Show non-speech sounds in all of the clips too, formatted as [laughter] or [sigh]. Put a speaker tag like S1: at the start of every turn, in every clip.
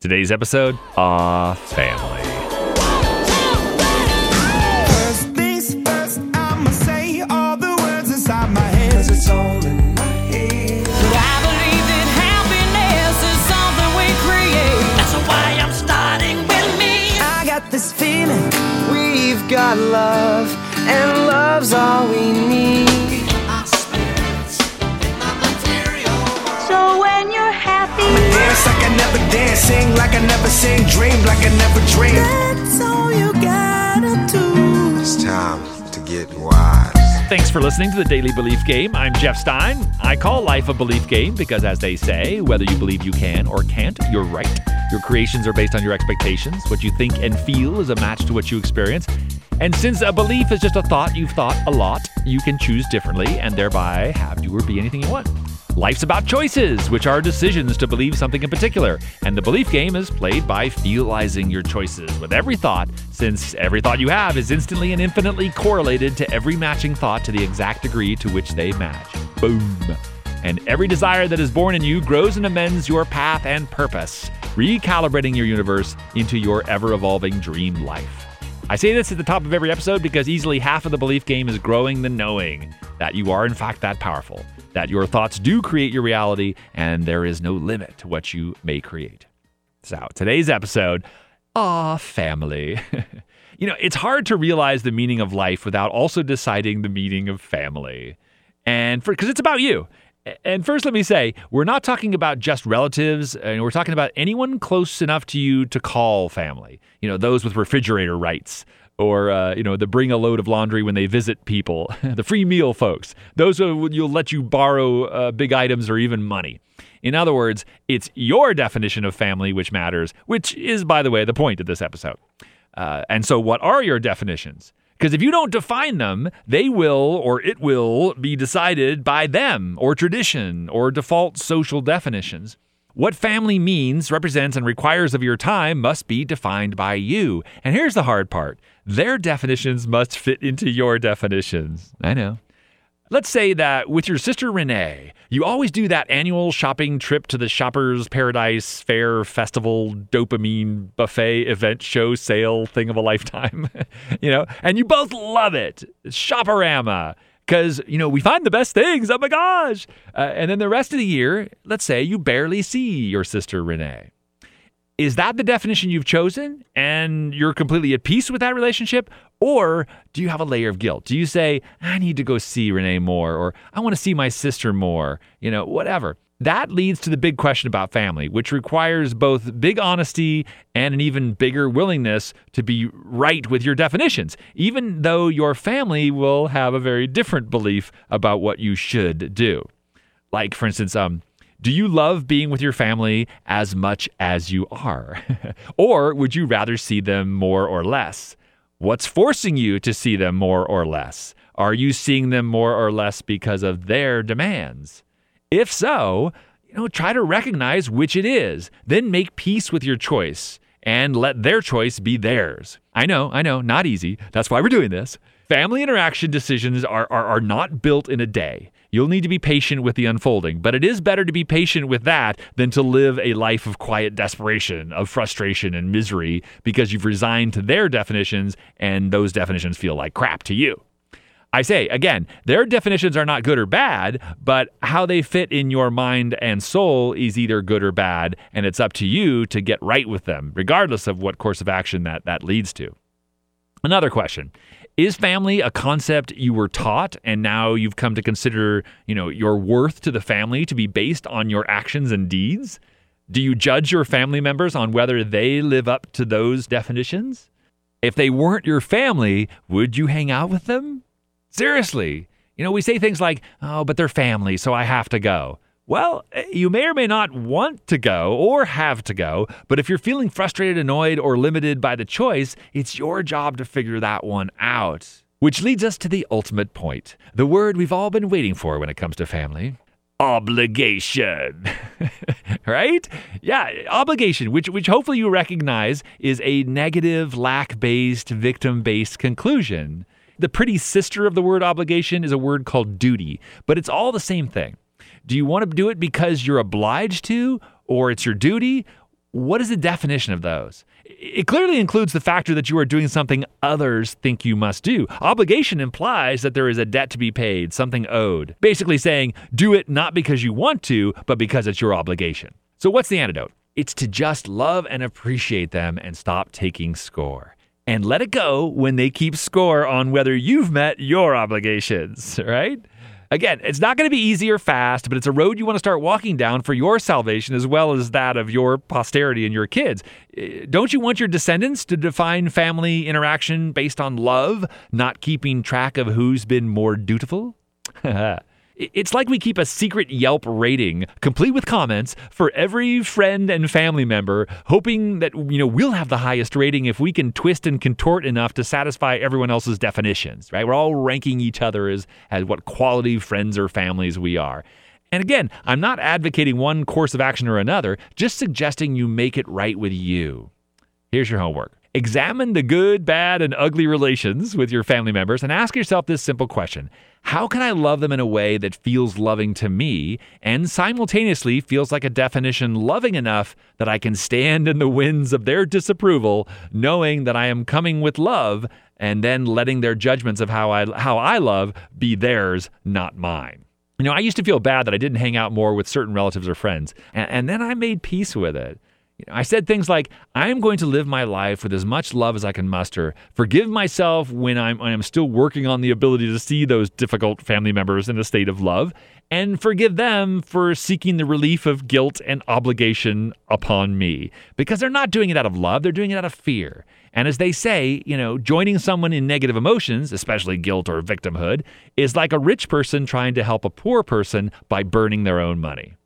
S1: Today's episode, Aw Family.
S2: First things first, I'ma say all the words inside my head. 'Cause it's all in my head.
S3: I believe that happiness is something we create. That's why I'm starting with me.
S2: I got this feeling we've got love, and love's all we need. Sing like I never sing, dream like I never dreamed. That's all you gotta do.
S4: It's time to get wise.
S1: Thanks for listening to the Daily Belief Game. I'm Jeff Stein. I call life a belief game because, as they say, whether you believe you can or can't, you're right. Your creations are based on your expectations. What you think and feel is a match to what you experience. And since a belief is just a thought you've thought a lot, you can choose differently and thereby have do or be anything you want. Life's about choices, which are decisions to believe something in particular. And the belief game is played by feelizing your choices with every thought, since every thought you have is instantly and infinitely correlated to every matching thought to the exact degree to which they match. Boom. And every desire that is born in you grows and amends your path and purpose, recalibrating your universe into your ever evolving dream life. I say this at the top of every episode because easily half of the belief game is growing the knowing that you are, in fact, that powerful, that your thoughts do create your reality, and there is no limit to what you may create. So, today's episode, ah, family. [laughs] you know, it's hard to realize the meaning of life without also deciding the meaning of family. And for because it's about you. And first, let me say, we're not talking about just relatives, and we're talking about anyone close enough to you to call family. You know, those with refrigerator rights, or uh, you know, the bring a load of laundry when they visit people, [laughs] the free meal folks. Those who you'll let you borrow uh, big items or even money. In other words, it's your definition of family which matters, which is, by the way, the point of this episode. Uh, and so, what are your definitions? Because if you don't define them, they will or it will be decided by them or tradition or default social definitions. What family means, represents, and requires of your time must be defined by you. And here's the hard part their definitions must fit into your definitions. I know. Let's say that with your sister Renee, you always do that annual shopping trip to the Shoppers Paradise Fair Festival dopamine buffet event show sale thing of a lifetime, [laughs] you know, and you both love it. It's. Because, you know, we find the best things. Oh my gosh. Uh, and then the rest of the year, let's say you barely see your sister Renee. Is that the definition you've chosen and you're completely at peace with that relationship? Or do you have a layer of guilt? Do you say, I need to go see Renee more, or I want to see my sister more, you know, whatever? That leads to the big question about family, which requires both big honesty and an even bigger willingness to be right with your definitions, even though your family will have a very different belief about what you should do. Like, for instance, um, do you love being with your family as much as you are? [laughs] or would you rather see them more or less? What's forcing you to see them more or less? Are you seeing them more or less because of their demands? If so, you know, try to recognize which it is. Then make peace with your choice and let their choice be theirs. I know, I know, not easy. That's why we're doing this. Family interaction decisions are, are, are not built in a day. You'll need to be patient with the unfolding, but it is better to be patient with that than to live a life of quiet desperation, of frustration and misery because you've resigned to their definitions and those definitions feel like crap to you. I say, again, their definitions are not good or bad, but how they fit in your mind and soul is either good or bad, and it's up to you to get right with them, regardless of what course of action that, that leads to. Another question is family a concept you were taught and now you've come to consider, you know, your worth to the family to be based on your actions and deeds? Do you judge your family members on whether they live up to those definitions? If they weren't your family, would you hang out with them? Seriously. You know, we say things like, "Oh, but they're family, so I have to go." Well, eh, you may or may not want to go or have to go, but if you're feeling frustrated, annoyed, or limited by the choice, it's your job to figure that one out. Which leads us to the ultimate point the word we've all been waiting for when it comes to family obligation. [laughs] right? Yeah, obligation, which which hopefully you recognize is a negative, lack-based, victim-based conclusion. The pretty sister of the word obligation is a word called duty, but it's all the same thing. Do you want to do it because you're obliged to, or it's your duty, What is the definition of those? It clearly includes the factor that you are doing something others think you must do. Obligation implies that there is a debt to be paid, something owed. Basically saying, do it not because you want to, but because it's your obligation. So, what's the antidote? It's to just love and appreciate them and stop taking score. And let it go when they keep score on whether you've met your obligations, [laughs] right? Again, it's not going to be easy or fast, but it's a road you want to start walking down for your salvation as well as that of your posterity and your kids. Eh, Don't you want your descendants to define family interaction based on love, not keeping track of who's been more dutiful? [laughs] It's like we keep a secret Yelp rating, complete with comments, for every friend and family member, hoping that you know we'll have the highest rating if we can twist and contort enough to satisfy everyone else's definitions. Right? We're all ranking each other as as what quality friends or families we are. And again, I'm not advocating one course of action or another, just suggesting you make it right with you. Here's your homework. Examine the good, bad, and ugly relations with your family members and ask yourself this simple question How can I love them in a way that feels loving to me and simultaneously feels like a definition loving enough that I can stand in the winds of their disapproval, knowing that I am coming with love and then letting their judgments of how I, how I love be theirs, not mine? You know, I used to feel bad that I didn't hang out more with certain relatives or friends, and, and then I made peace with it. You know, I said things like, I am going to live my life with as much love as I can muster, forgive myself when I'm, when I'm still working on the ability to see those difficult family members in a state of love, and forgive them for seeking the relief of guilt and obligation upon me. Because they're not doing it out of love, they're doing it out of fear. And as they say, you know, joining someone in negative emotions, especially guilt or victimhood, is like a rich person trying to help a poor person by burning their own money.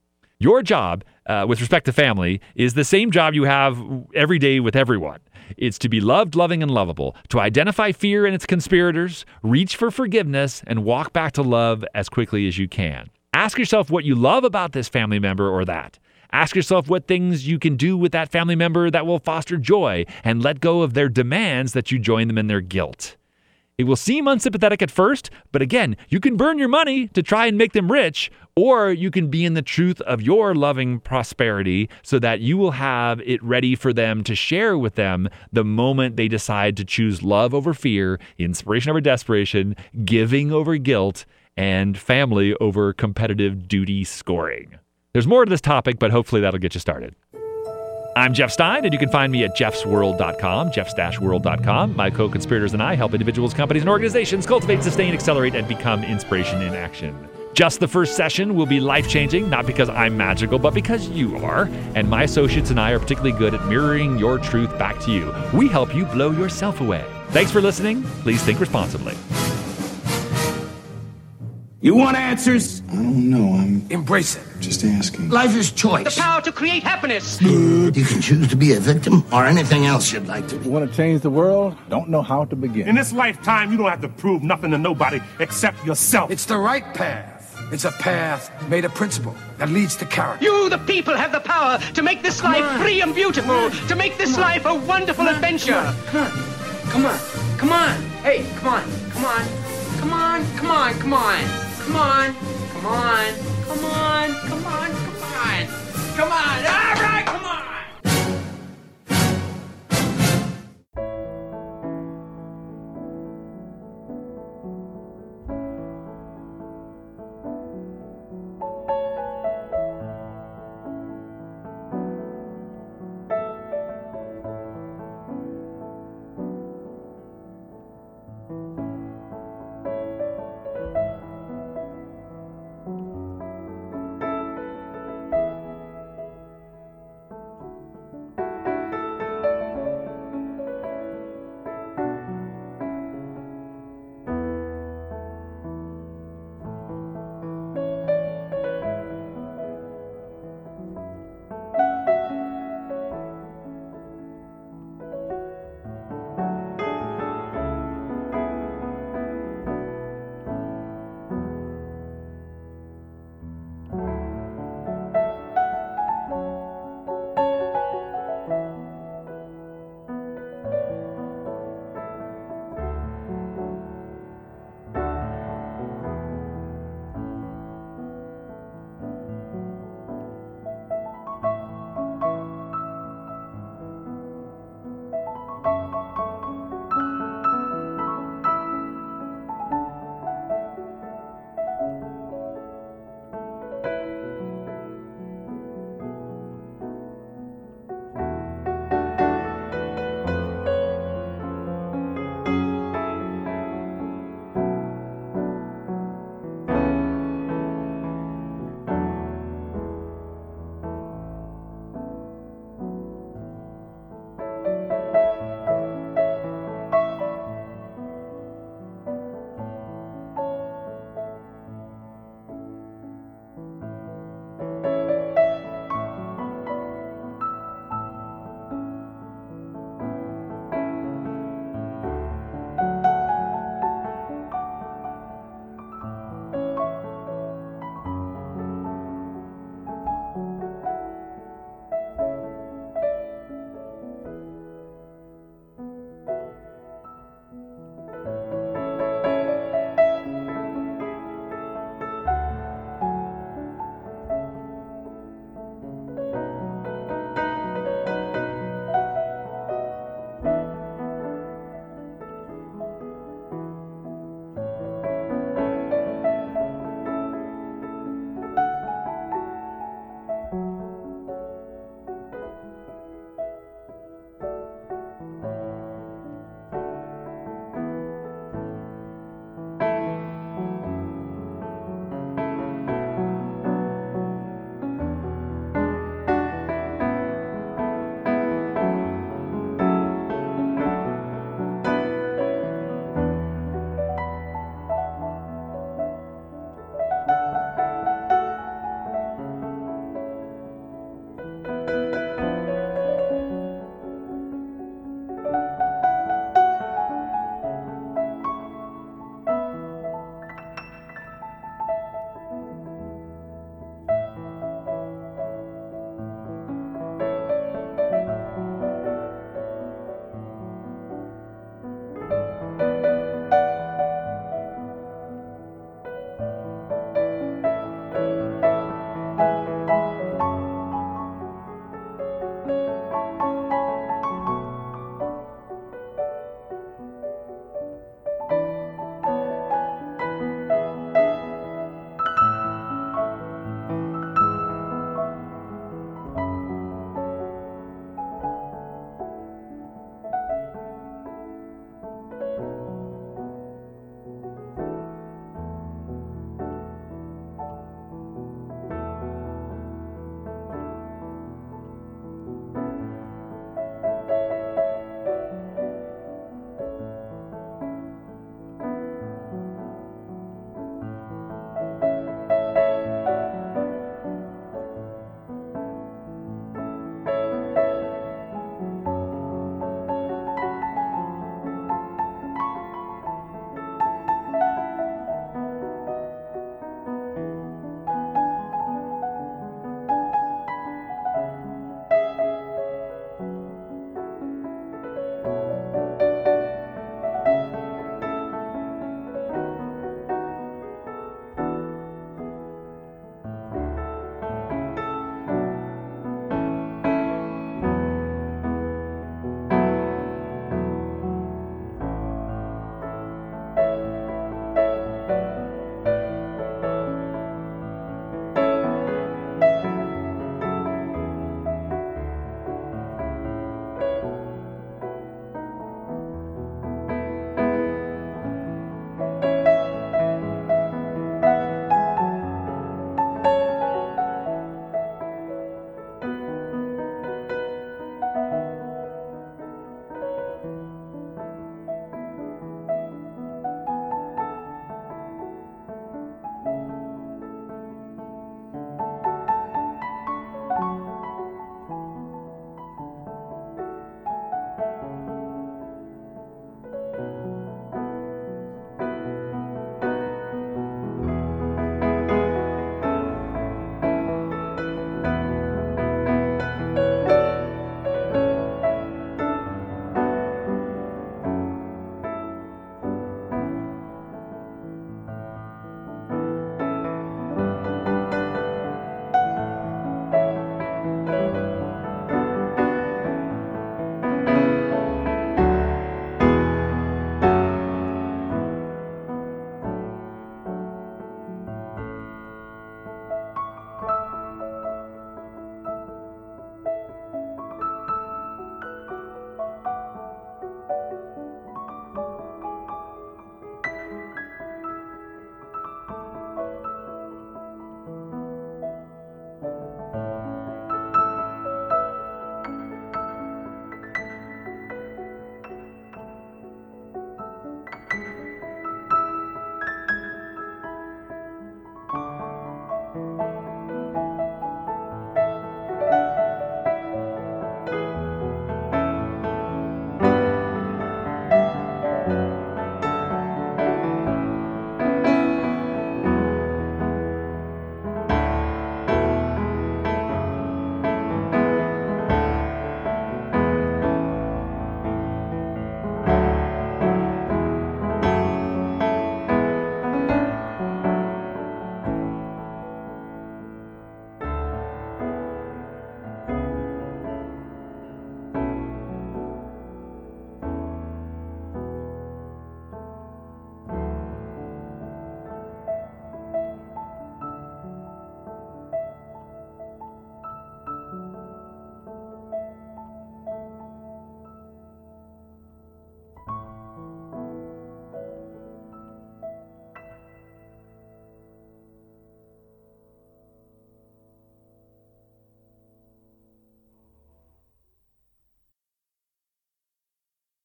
S1: Your job, uh, with respect to family, is the same job you have every day with everyone. It's to be loved, loving, and lovable, to identify fear and its conspirators, reach for forgiveness, and walk back to love as quickly as you can. Ask yourself what you love about this family member or that. Ask yourself what things you can do with that family member that will foster joy and let go of their demands that you join them in their guilt. It will seem unsympathetic at first, but again, you can burn your money to try and make them rich, or you can be in the truth of your loving prosperity so that you will have it ready for them to share with them the moment they decide to choose love over fear, inspiration over desperation, giving over guilt, and family over competitive duty scoring. There's more to this topic, but hopefully that'll get you started. I'm Jeff Stein, and you can find me at jeffsworld.com, jeffs-world.com. My co-conspirators and I help individuals, companies, and organizations cultivate, sustain, accelerate, and become inspiration in action. Just the first session will be life-changing, not because I'm magical, but because you are. And my associates and I are particularly good at mirroring your truth back to you. We help you blow yourself away. Thanks for listening. Please think responsibly.
S5: You want answers?
S6: I don't know. I'm
S5: Embrace it.
S6: just asking.
S5: Life is choice.
S7: The power to create happiness.
S8: You can choose to be a victim or anything else you'd like to be.
S9: Want to change the world? Don't know how to begin.
S10: In this lifetime, you don't have to prove nothing to nobody except yourself.
S5: It's the right path. It's a path made of principle that leads to character.
S7: You, the people, have the power to make this life free and beautiful, to make this life a wonderful adventure.
S11: Come on. Come on. Come on. Hey, come on. Come on. Come on. Come on. Come on. Come on. Come on. Come on. Come on. Come on. Come on. All right, come on.